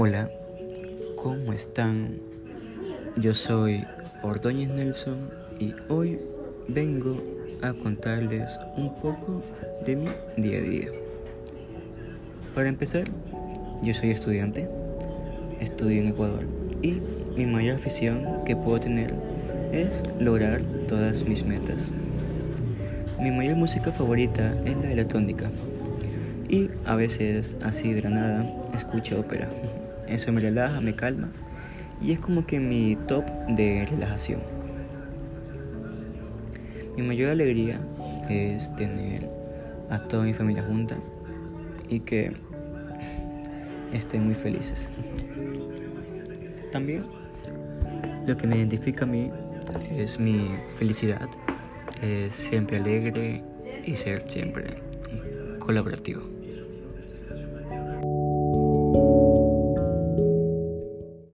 Hola, ¿cómo están? Yo soy Ordóñez Nelson y hoy vengo a contarles un poco de mi día a día. Para empezar, yo soy estudiante, estudio en Ecuador y mi mayor afición que puedo tener es lograr todas mis metas. Mi mayor música favorita es la electrónica y a veces así de la nada escucho ópera. Eso me relaja, me calma y es como que mi top de relajación. Mi mayor alegría es tener a toda mi familia junta y que estén muy felices. También lo que me identifica a mí es mi felicidad, es siempre alegre y ser siempre colaborativo.